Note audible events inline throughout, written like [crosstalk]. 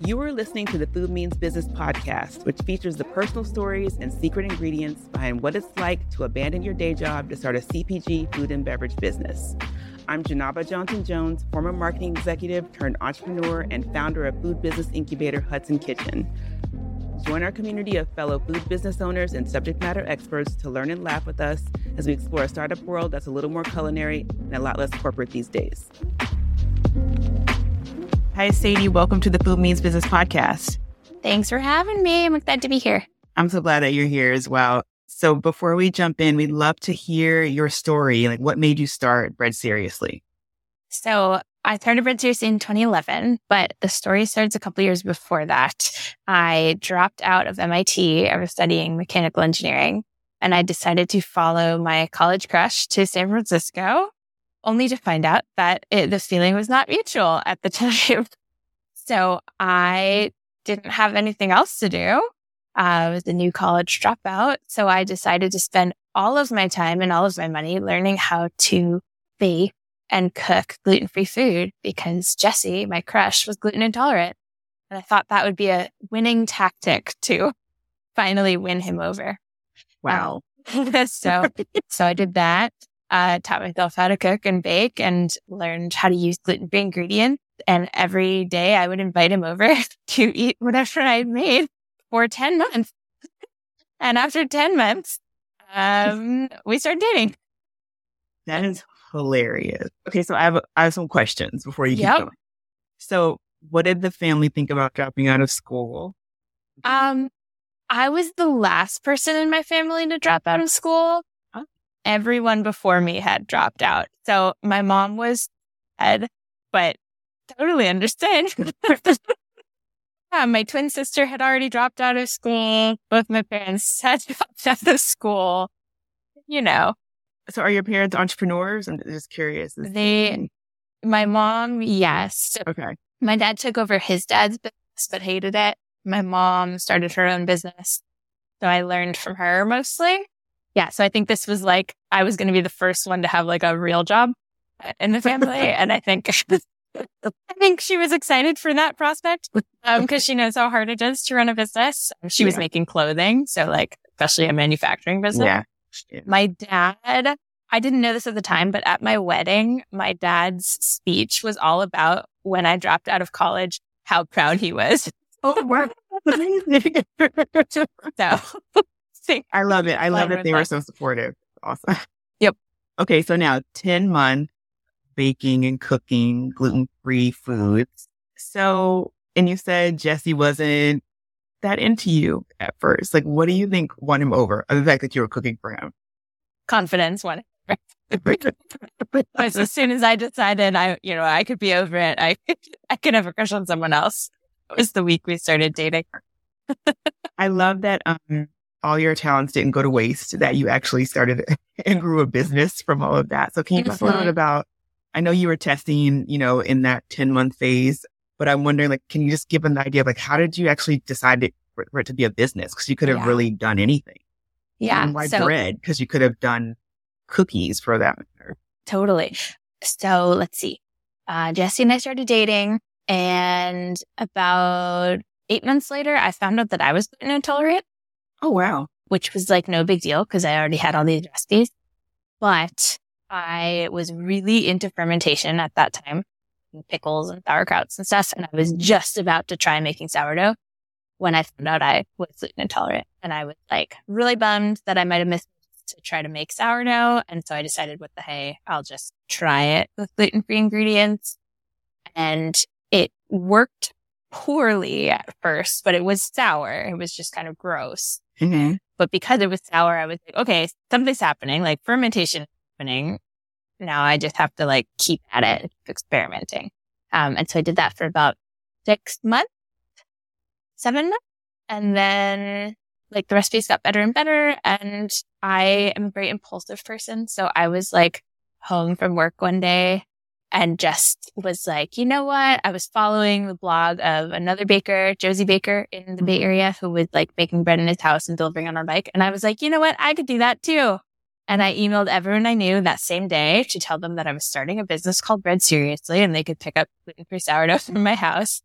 You are listening to the Food Means Business podcast, which features the personal stories and secret ingredients behind what it's like to abandon your day job to start a CPG food and beverage business. I'm Janaba Johnson Jones, former marketing executive turned entrepreneur and founder of food business incubator Hudson Kitchen. Join our community of fellow food business owners and subject matter experts to learn and laugh with us as we explore a startup world that's a little more culinary and a lot less corporate these days. Hi, Sadie. Welcome to the Food Means Business podcast. Thanks for having me. I'm glad to be here. I'm so glad that you're here as well. So before we jump in, we'd love to hear your story. Like what made you start Bread Seriously? So I started Bread Seriously in 2011, but the story starts a couple years before that. I dropped out of MIT. I was studying mechanical engineering and I decided to follow my college crush to San Francisco only to find out that it, the feeling was not mutual at the [laughs] time. so I didn't have anything else to do. I was a new college dropout. So I decided to spend all of my time and all of my money learning how to bake and cook gluten free food because Jesse, my crush, was gluten intolerant. And I thought that would be a winning tactic to finally win him over. Wow. Um, [laughs] so, so I did that uh, taught myself how to cook and bake and learned how to use gluten free ingredients. And every day I would invite him over [laughs] to eat whatever I made for 10 months. [laughs] and after 10 months, um, we started dating. That is hilarious. Okay. So I have, I have some questions before you keep yep. going. So what did the family think about dropping out of school? Um, I was the last person in my family to drop out of school everyone before me had dropped out. So my mom was dead, but totally understand. [laughs] yeah, my twin sister had already dropped out of school. Both my parents [laughs] had dropped out of school. You know. So are your parents entrepreneurs? I'm just curious. They, my mom, yes. Okay. My dad took over his dad's business, but hated it. My mom started her own business. So I learned from her mostly yeah, so I think this was like, I was going to be the first one to have like a real job in the family. [laughs] and I think, [laughs] I think she was excited for that prospect um, cause she knows how hard it is to run a business. She yeah. was making clothing. So like, especially a manufacturing business. Yeah. yeah. My dad, I didn't know this at the time, but at my wedding, my dad's speech was all about when I dropped out of college, how proud he was. Oh, wow. [laughs] so I love it. I love that they were so supportive. Awesome. [laughs] Yep. Okay. So now 10 months baking and cooking gluten free foods. So, and you said Jesse wasn't that into you at first. Like, what do you think won him over? The fact that you were cooking for him? Confidence won. [laughs] as soon as I decided I, you know, I could be over it, I, [laughs] I could have a crush on someone else. It was the week we started dating. I love that. Um, all your talents didn't go to waste, that you actually started [laughs] and grew a business from all of that. So can you talk a little bit about, I know you were testing, you know, in that 10 month phase, but I'm wondering, like, can you just give an idea of like, how did you actually decide to, for, for, it to be a business? Cause you could have yeah. really done anything. Yeah. And why so, bread? Cause you could have done cookies for that matter. Totally. So let's see. Uh, Jesse and I started dating and about eight months later, I found out that I was gluten intolerant. Oh, wow. Which was like no big deal because I already had all these recipes. But I was really into fermentation at that time, pickles and sauerkrauts and stuff. And I was just about to try making sourdough when I found out I was gluten intolerant. And I was like really bummed that I might have missed to try to make sourdough. And so I decided, what the hey, I'll just try it with gluten free ingredients. And it worked poorly at first, but it was sour. It was just kind of gross. Mm-hmm. But because it was sour, I was like, okay, something's happening, like fermentation happening. Now I just have to like keep at it, experimenting. Um, and so I did that for about six months, seven months. And then like the recipes got better and better. And I am a very impulsive person. So I was like home from work one day and just was like, you know what? I was following the blog of another baker, Josey Baker in the Bay mm-hmm. Area, who was like making bread in his house and delivering on a bike. And I was like, you know what? I could do that too. And I emailed everyone I knew that same day to tell them that I was starting a business called Bread Seriously and they could pick up gluten free sourdough from my house.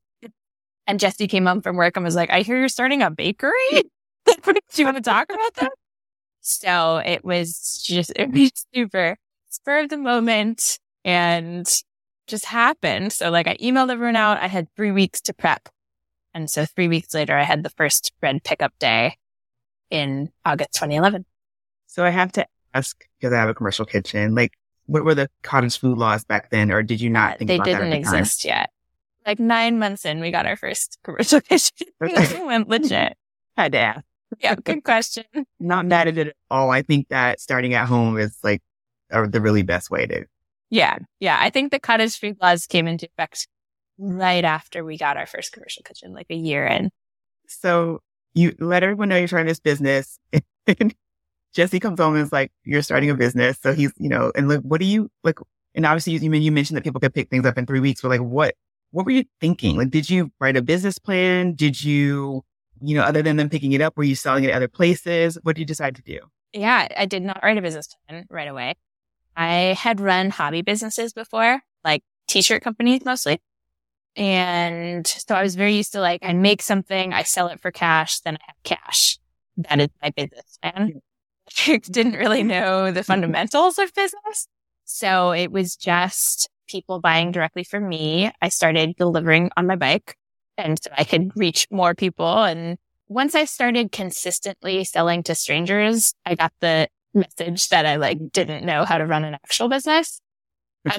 And Jesse came home from work and was like, I hear you're starting a bakery. [laughs] Do you want to talk about that? So it was just, it was super spur of the moment and just happened. So like I emailed everyone out. I had three weeks to prep. And so three weeks later, I had the first bread pickup day in August 2011. So I have to ask, because I have a commercial kitchen, like what were the cottage food laws back then? Or did you not think they didn't that exist yet. Like nine months in, we got our first commercial [laughs] kitchen. [laughs] we [laughs] went legit. Had to ask. Yeah, good question. Not mad at it at all. I think that starting at home is like the really best way to. Yeah. Yeah. I think the cottage food laws came into effect right after we got our first commercial kitchen, like a year in. So you let everyone know you're starting this business. [laughs] Jesse comes home and is like, you're starting a business. So he's, you know, and like, what do you like? And obviously you, mean you mentioned that people could pick things up in three weeks, but like, what, what were you thinking? Like, did you write a business plan? Did you, you know, other than them picking it up, were you selling it at other places? What did you decide to do? Yeah, I did not write a business plan right away. I had run hobby businesses before, like t-shirt companies mostly. And so I was very used to like, I make something, I sell it for cash, then I have cash. That is my business plan. [laughs] didn't really [laughs] know the fundamentals of business. So it was just people buying directly from me. I started delivering on my bike and so I could reach more people. And once I started consistently selling to strangers, I got the message that I like mm-hmm. didn't know how to run an actual business.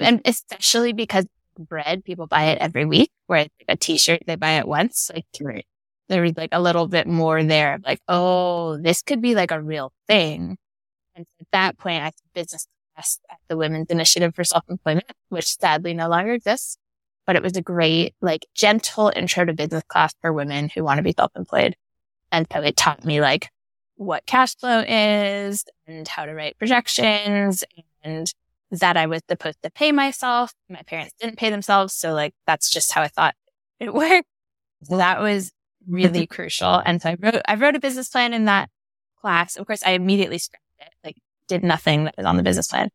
and especially because bread, people buy it every week, whereas like a t-shirt, they buy it once. Like right there was like a little bit more there like, oh, this could be like a real thing. And at that point, I took business class at the Women's Initiative for Self-Employment, which sadly no longer exists. But it was a great, like gentle intro to business class for women who want to be self-employed. And so it taught me like what cash flow is and how to write projections and that I was supposed to pay myself. My parents didn't pay themselves. So like, that's just how I thought it [laughs] worked. So that was really [laughs] crucial. And so I wrote, I wrote a business plan in that class. Of course, I immediately scrapped it, like did nothing that was on the business plan.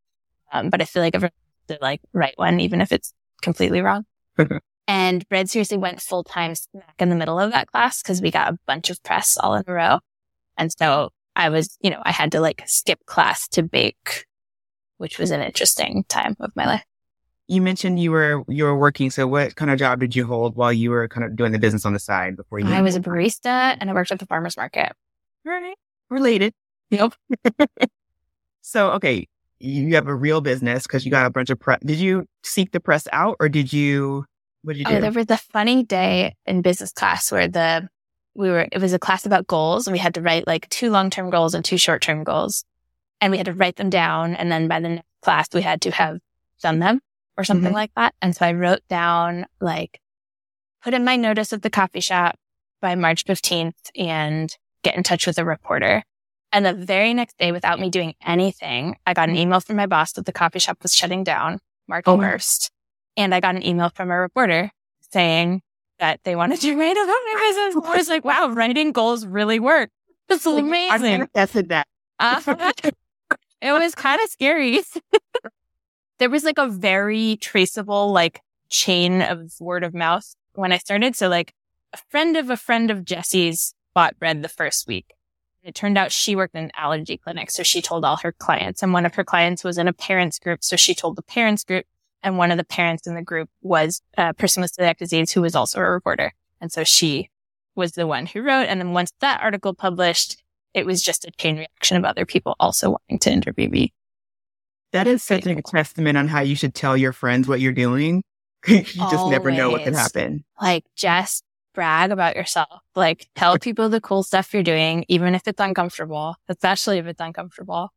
Um, but I feel like everyone to like write one, even if it's completely wrong. [laughs] and Bread Seriously went full time smack in the middle of that class because we got a bunch of press all in a row. And so I was, you know, I had to like skip class to bake, which was an interesting time of my life you mentioned you were you were working. So what kind of job did you hold while you were kind of doing the business on the side before you? I was a barista and I worked at the farmers market. Right, related. Yep. [laughs] so okay, you have a real business because you got a bunch of press. Did you seek the press out or did you? What did you oh, do? Oh, there was a funny day in business class where the we were it was a class about goals and we had to write like two long term goals and two short term goals, and we had to write them down and then by the next class we had to have done them or something mm-hmm. like that. And so I wrote down like, put in my notice at the coffee shop by March 15th and get in touch with a reporter. And the very next day, without me doing anything, I got an email from my boss that the coffee shop was shutting down March oh. 1st. And I got an email from a reporter saying that they wanted to write about my business. I was like, wow, writing goals really work. This is amazing. I tested that. Uh, it was kind of scary [laughs] there was like a very traceable like chain of word of mouth when I started. So like a friend of a friend of Jesse's bought bread the first week. It turned out she worked in an allergy clinic. So she told all her clients and one of her clients was in a parents group. So she told the parents group and one of the parents in the group was a person with celiac disease who was also a reporter. And so she was the one who wrote. And then once that article published, it was just a chain reaction of other people also wanting to interview me. That is such a testament on how you should tell your friends what you're doing. [laughs] you just Always. never know what can happen. Like just brag about yourself. Like tell people the cool stuff you're doing, even if it's uncomfortable, especially if it's uncomfortable.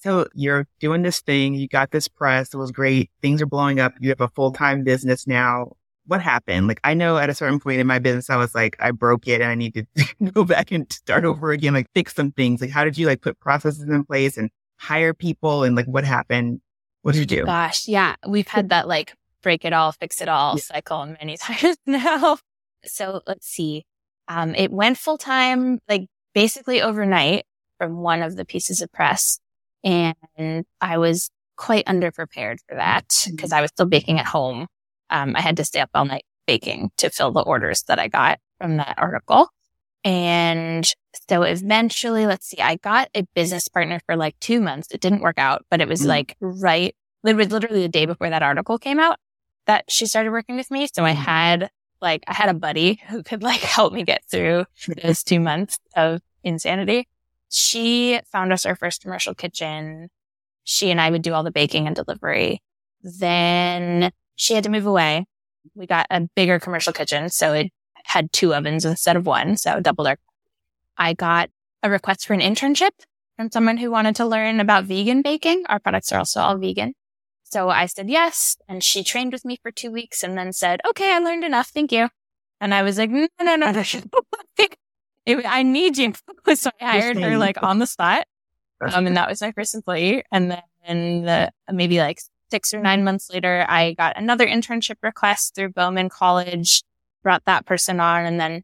So you're doing this thing. You got this press. It was great. Things are blowing up. You have a full time business now. What happened? Like I know at a certain point in my business, I was like, I broke it and I need to [laughs] go back and start over again, like fix some things. Like how did you like put processes in place and hire people and like what happened? What did you do? Gosh, yeah. We've had that like break it all, fix it all yeah. cycle many [laughs] times now. So let's see. Um, it went full time, like basically overnight from one of the pieces of press. And I was quite underprepared for that because mm-hmm. I was still baking at home. Um, I had to stay up all night baking to fill the orders that I got from that article. And so eventually, let's see, I got a business partner for like two months. It didn't work out, but it was mm. like right, it was literally the day before that article came out that she started working with me. So I mm. had like, I had a buddy who could like [laughs] help me get through those two months of insanity. She found us our first commercial kitchen. She and I would do all the baking and delivery. Then she had to move away. We got a bigger commercial kitchen. So it had two ovens instead of one. So doubled our. I got a request for an internship from someone who wanted to learn about vegan baking. Our products are also all vegan. So I said yes. And she trained with me for two weeks and then said, okay, I learned enough. Thank you. And I was like, no, no, no, no. [laughs] [laughs] I need you. [laughs] so I hired her like on the spot. Um, and that was my first employee. And then the, maybe like six or nine months later, I got another internship request through Bauman College, brought that person on, and then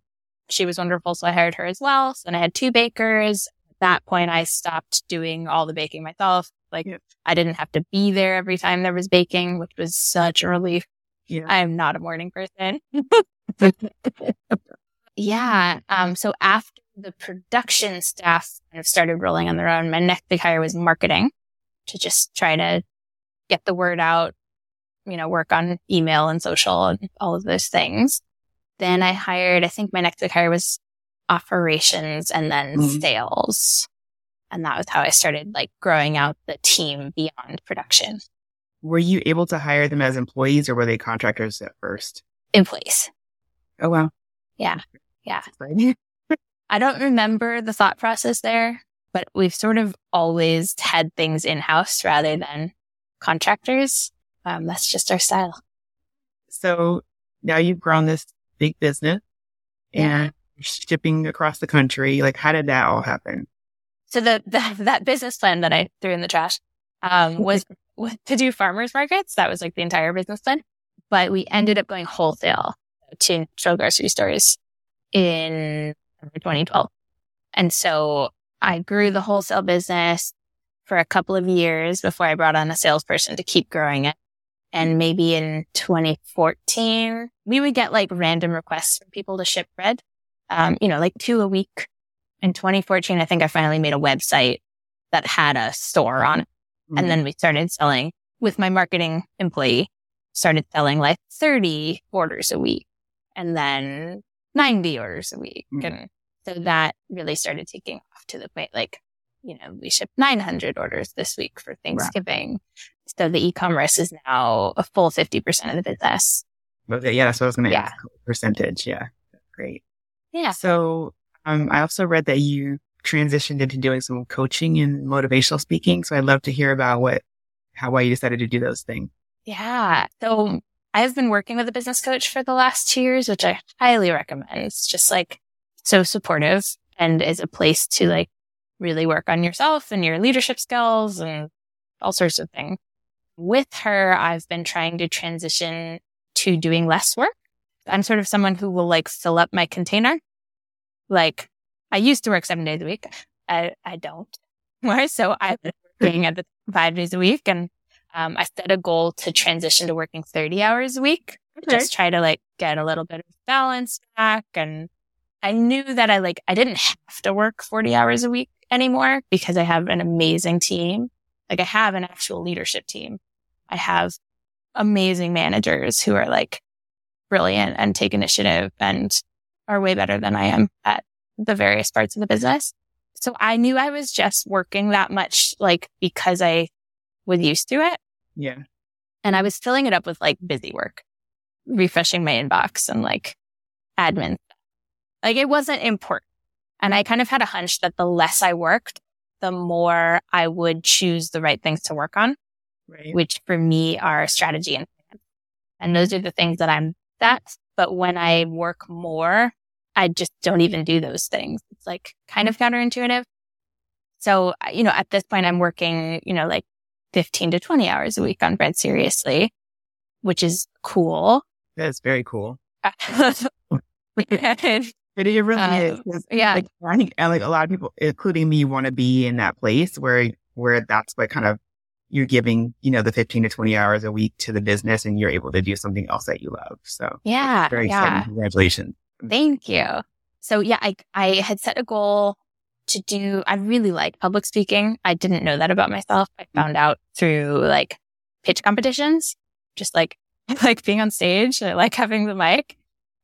she was wonderful. So I hired her as well. So then I had two bakers. At that point, I stopped doing all the baking myself. Like yep. I didn't have to be there every time there was baking, which was such a relief. Yeah. I am not a morning person. [laughs] yeah. Um, so after the production staff kind of started rolling on their own, my next big hire was marketing to just try to get the word out, you know, work on email and social and all of those things. Then I hired, I think my next big hire was operations and then mm-hmm. sales. And that was how I started like growing out the team beyond production. Were you able to hire them as employees or were they contractors at first? Employees. Oh, wow. Yeah. Yeah. [laughs] I don't remember the thought process there, but we've sort of always had things in house rather than contractors. Um, that's just our style. So now you've grown this big business and yeah. shipping across the country. Like, how did that all happen? So the, the that business plan that I threw in the trash um, [laughs] was, to do farmers markets. That was like the entire business plan. But we ended up going wholesale to show grocery stores in 2012. And so I grew the wholesale business for a couple of years before I brought on a salesperson to keep growing it. And maybe in 2014, we would get like random requests from people to ship bread, um, you know, like two a week. In 2014, I think I finally made a website that had a store on it. Mm-hmm. And then we started selling with my marketing employee, started selling like 30 orders a week and then 90 orders a week. Mm-hmm. And so that really started taking off to the point like you know, we shipped 900 orders this week for Thanksgiving. So the e-commerce is now a full 50% of the business. Okay, yeah, that's what I was going to yeah. ask. Percentage. Yeah. Great. Yeah. So, um, I also read that you transitioned into doing some coaching and motivational speaking. So I'd love to hear about what, how, why you decided to do those things. Yeah. So I've been working with a business coach for the last two years, which I highly recommend. It's just like so supportive and is a place to like really work on yourself and your leadership skills and all sorts of things. With her, I've been trying to transition to doing less work. I'm sort of someone who will like fill up my container. Like I used to work seven days a week. I, I don't [laughs] more. So I've been working at the five days a week and um, I set a goal to transition to working 30 hours a week. Okay. Just try to like get a little bit of balance back. And I knew that I like, I didn't have to work 40 hours a week anymore because I have an amazing team. Like I have an actual leadership team. I have amazing managers who are like brilliant and take initiative and are way better than I am at the various parts of the business. So I knew I was just working that much, like because I was used to it. Yeah. And I was filling it up with like busy work, refreshing my inbox and like admin. Like it wasn't important. And I kind of had a hunch that the less I worked, the more I would choose the right things to work on, right. which for me are strategy and. And those are the things that I'm that. But when I work more, I just don't even do those things. It's like kind of counterintuitive. So, you know, at this point, I'm working, you know, like 15 to 20 hours a week on Bread Seriously, which is cool. That's very cool. [laughs] It, it really um, is. Yeah. Like, I think, and like a lot of people, including me, want to be in that place where, where that's what kind of you're giving, you know, the 15 to 20 hours a week to the business and you're able to do something else that you love. So yeah, very yeah. exciting. Congratulations. Thank you. So yeah, I, I had set a goal to do, I really like public speaking. I didn't know that about myself. I found out through like pitch competitions, just like, [laughs] I like being on stage. I like having the mic.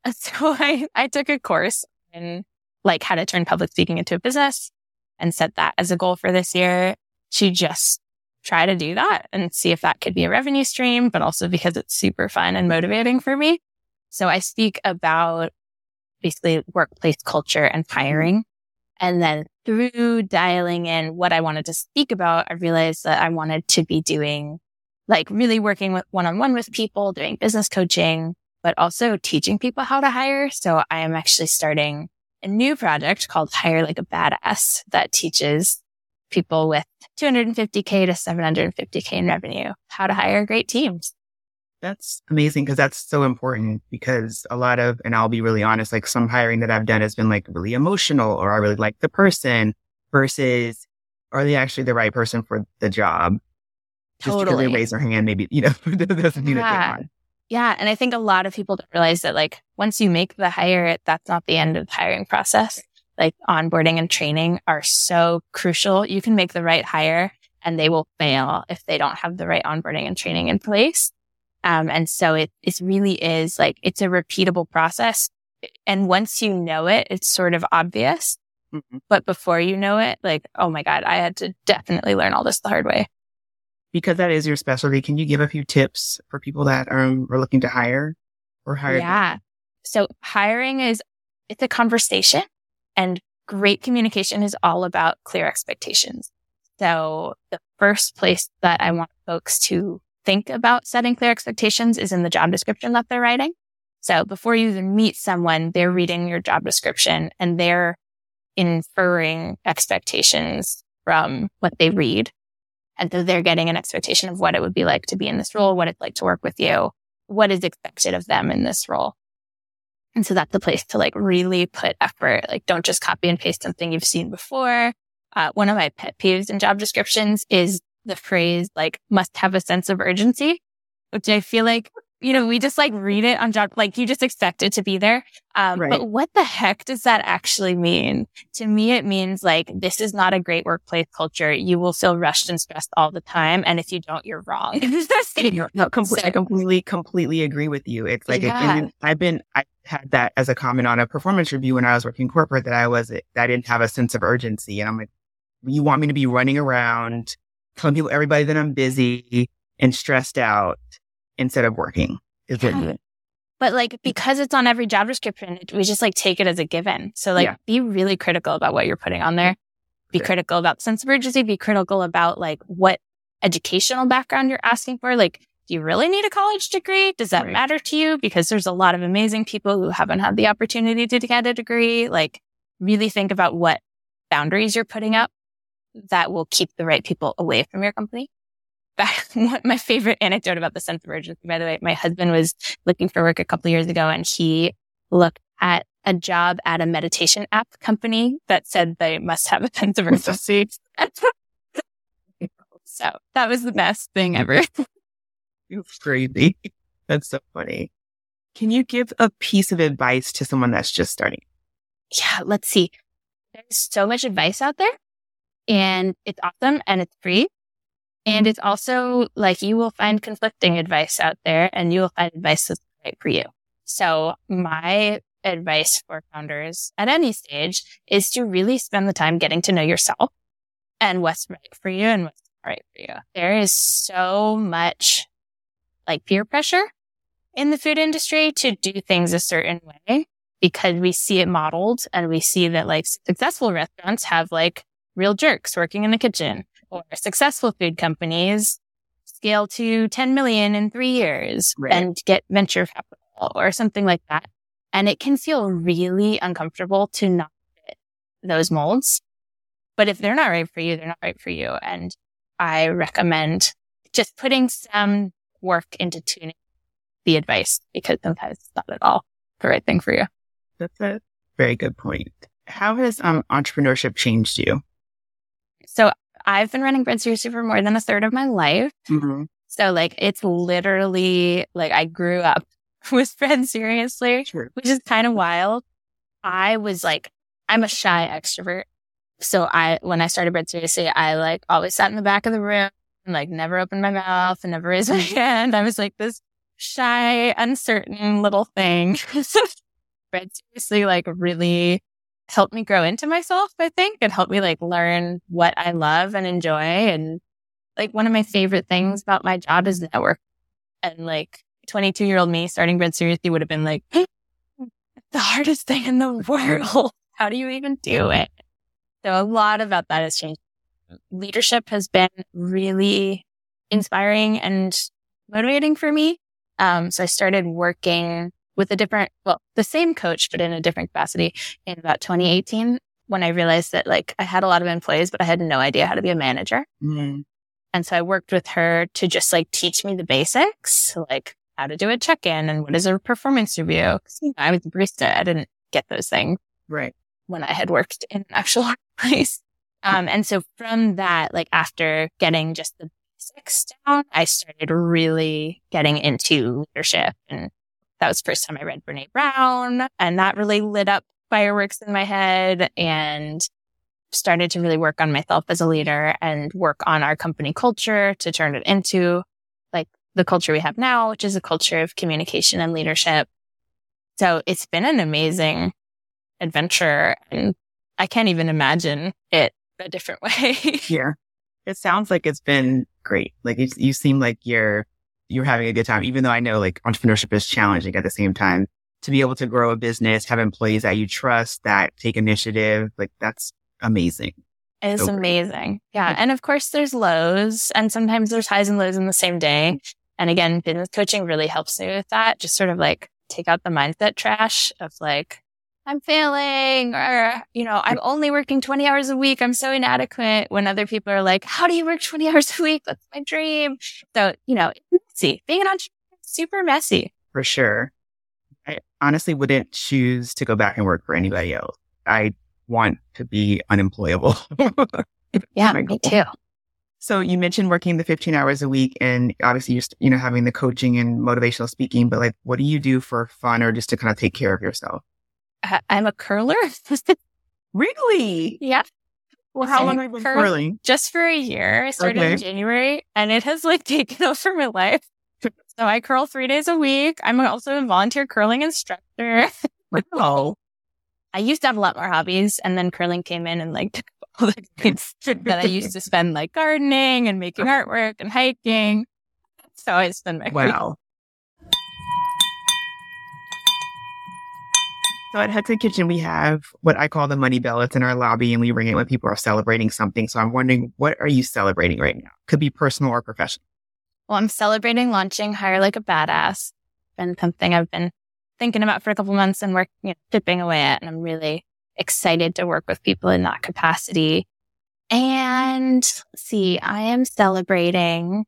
[laughs] So I, I took a course in like how to turn public speaking into a business and set that as a goal for this year to just try to do that and see if that could be a revenue stream, but also because it's super fun and motivating for me. So I speak about basically workplace culture and mm-hmm. hiring. And then through dialing in what I wanted to speak about, I realized that I wanted to be doing like really working with one on one with people, doing business coaching, but also teaching people how to hire. So I am actually starting a new project called Hire Like a Badass that teaches people with 250K to 750K in revenue how to hire great teams. That's amazing because that's so important because a lot of, and I'll be really honest, like some hiring that I've done has been like really emotional or I really like the person versus are they actually the right person for the job? Just because they raise their hand, maybe, you know, [laughs] doesn't mean yeah. Yeah. And I think a lot of people don't realize that like once you make the hire, that's not the end of the hiring process. Like onboarding and training are so crucial. You can make the right hire and they will fail if they don't have the right onboarding and training in place. Um, and so it, it really is like, it's a repeatable process. And once you know it, it's sort of obvious. Mm-hmm. But before you know it, like, oh my God, I had to definitely learn all this the hard way. Because that is your specialty, can you give a few tips for people that um, are looking to hire or hire? Yeah. So hiring is, it's a conversation and great communication is all about clear expectations. So the first place that I want folks to think about setting clear expectations is in the job description that they're writing. So before you even meet someone, they're reading your job description and they're inferring expectations from what they read. And so they're getting an expectation of what it would be like to be in this role, what it's like to work with you, what is expected of them in this role. And so that's the place to like really put effort. Like don't just copy and paste something you've seen before. Uh, one of my pet peeves in job descriptions is the phrase like must have a sense of urgency, which I feel like, you know, we just like read it on job, like you just expect it to be there. Um, right. but what the heck does that actually mean? To me, it means like, this is not a great workplace culture. You will feel rushed and stressed all the time. And if you don't, you're wrong. [laughs] no, [laughs] completely, so, I completely, completely agree with you. It's like, yeah. I've been, I had that as a comment on a performance review when I was working corporate that I was, that I didn't have a sense of urgency. And I'm like, you want me to be running around telling people, everybody that I'm busy and stressed out instead of working is what But like, because it's on every job description, we just like take it as a given. So like, yeah. be really critical about what you're putting on there. Be sure. critical about sense of urgency. Be critical about like what educational background you're asking for. Like, do you really need a college degree? Does that right. matter to you? Because there's a lot of amazing people who haven't had the opportunity to get a degree. Like, really think about what boundaries you're putting up that will keep the right people away from your company. Back, [laughs] my favorite anecdote about the sense of urgency, by the way, my husband was looking for work a couple years ago and he looked at a job at a meditation app company that said they must have a sense of urgency. [laughs] [laughs] so that was the best thing ever. it's crazy. That's so funny. Can you give a piece of advice to someone that's just starting? Yeah, let's see. There's so much advice out there and it's awesome and it's free. And it's also like you will find conflicting advice out there and you will find advice that's right for you. So my advice for founders at any stage is to really spend the time getting to know yourself and what's right for you and what's not right for you. There is so much like peer pressure in the food industry to do things a certain way because we see it modeled and we see that like successful restaurants have like real jerks working in the kitchen or successful food companies scale to 10 million in three years right. and get venture capital or something like that. And it can feel really uncomfortable to not fit those molds. But if they're not right for you, they're not right for you. And I recommend just putting some work into tuning the advice because sometimes it's not at all the right thing for you. That's a very good point. How has um, entrepreneurship changed you? So I've been running Bread Seriously for more than a third of my life. Mm-hmm. So like it's literally like I grew up [laughs] with Bread Seriously, sure. which is kind of wild. I was like, I'm a shy extrovert. So I, when I started Bread Seriously, I like always sat in the back of the room and like never opened my mouth and never raised my hand. I was like this shy, uncertain little thing. [laughs] Bread Seriously like really helped me grow into myself, I think, and helped me like learn what I love and enjoy. And like one of my favorite things about my job is network. And like 22 year old me starting Bread Seriously would have been like, [gasps] the hardest thing in the [laughs] world. How do you even do it? So a lot about that has changed. Leadership has been really inspiring and motivating for me. Um, so I started working with a different, well, the same coach, but in a different capacity in about 2018 when I realized that like I had a lot of employees, but I had no idea how to be a manager. Mm-hmm. And so I worked with her to just like teach me the basics, like how to do a check-in and what is a performance review. You know, I was a barista. I didn't get those things. Right. When I had worked in an actual [laughs] place. Um, and so from that, like after getting just the basics down, I started really getting into leadership. And that was the first time I read Brene Brown. And that really lit up fireworks in my head and started to really work on myself as a leader and work on our company culture to turn it into like the culture we have now, which is a culture of communication and leadership. So it's been an amazing adventure and I can't even imagine it a different [laughs] way. yeah. It sounds like it's been great. Like you seem like you're, you're having a good time, even though I know like entrepreneurship is challenging at the same time to be able to grow a business, have employees that you trust that take initiative. Like that's amazing. It is so amazing. Yeah. And of course there's lows and sometimes there's highs and lows in the same day. And again, business coaching really helps me with that. Just sort of like take out the mindset trash of like, I'm failing or, you know, I'm only working 20 hours a week. I'm so inadequate when other people are like, how do you work 20 hours a week? That's my dream. So, you know, messy. Being an entrepreneur is super messy. For sure. I honestly wouldn't choose to go back and work for anybody else. I want to be unemployable. [laughs] yeah, me too. So you mentioned working the 15 hours a week and obviously you're, you know, having the coaching and motivational speaking, but like, what do you do for fun or just to kind of take care of yourself? Uh, I'm a curler. [laughs] really? Yeah. Well, how long have you been curling? Just for a year. I started okay. in January and it has like [laughs] taken over my life. So I curl three days a week. I'm also a volunteer curling instructor. Wow. [laughs] I used to have a lot more hobbies and then curling came in and like took [laughs] all the things that I used to spend like gardening and making artwork and hiking. So I spend my Wow. So at Hudson Kitchen, we have what I call the money bell. It's in our lobby and we ring it when people are celebrating something. So I'm wondering, what are you celebrating right now? Could be personal or professional. Well, I'm celebrating launching Hire Like a Badass. Been something I've been thinking about for a couple months and working, you know, tipping away at. And I'm really excited to work with people in that capacity. And see, I am celebrating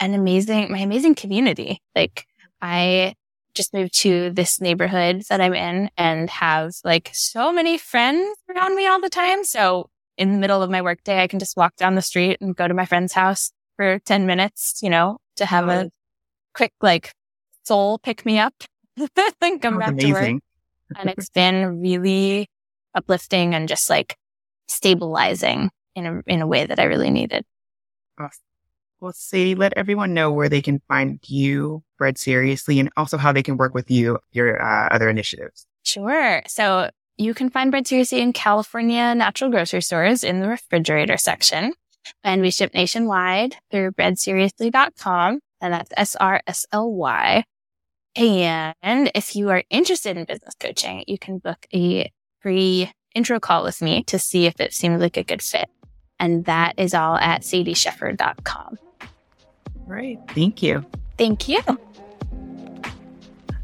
an amazing, my amazing community. Like I just moved to this neighborhood that I'm in and have like so many friends around me all the time. So in the middle of my workday, I can just walk down the street and go to my friend's house for 10 minutes, you know, to have a quick like soul pick me up [laughs] and come back amazing. to work. And it's been really uplifting and just like stabilizing in a, in a way that I really needed. Awesome. Well, Sadie, let everyone know where they can find you, Bread Seriously, and also how they can work with you, your uh, other initiatives. Sure. So you can find Bread Seriously in California natural grocery stores in the refrigerator section. And we ship nationwide through breadseriously.com. And that's S-R-S-L-Y. And if you are interested in business coaching, you can book a free intro call with me to see if it seems like a good fit. And that is all at sadiescheffer.com. Right. Thank you. Thank you.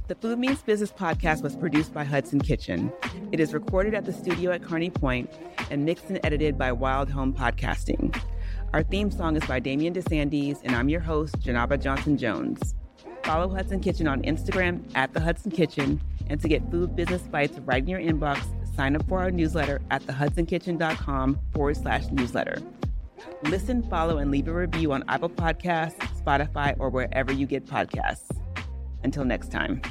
The Food Means Business podcast was produced by Hudson Kitchen. It is recorded at the studio at Kearney Point and mixed and edited by Wild Home Podcasting. Our theme song is by Damian DeSandes, and I'm your host, Janaba Johnson Jones. Follow Hudson Kitchen on Instagram at The Hudson Kitchen, and to get food business bites right in your inbox, sign up for our newsletter at thehudsonkitchen.com forward slash newsletter. Listen, follow, and leave a review on Apple Podcasts, Spotify, or wherever you get podcasts. Until next time.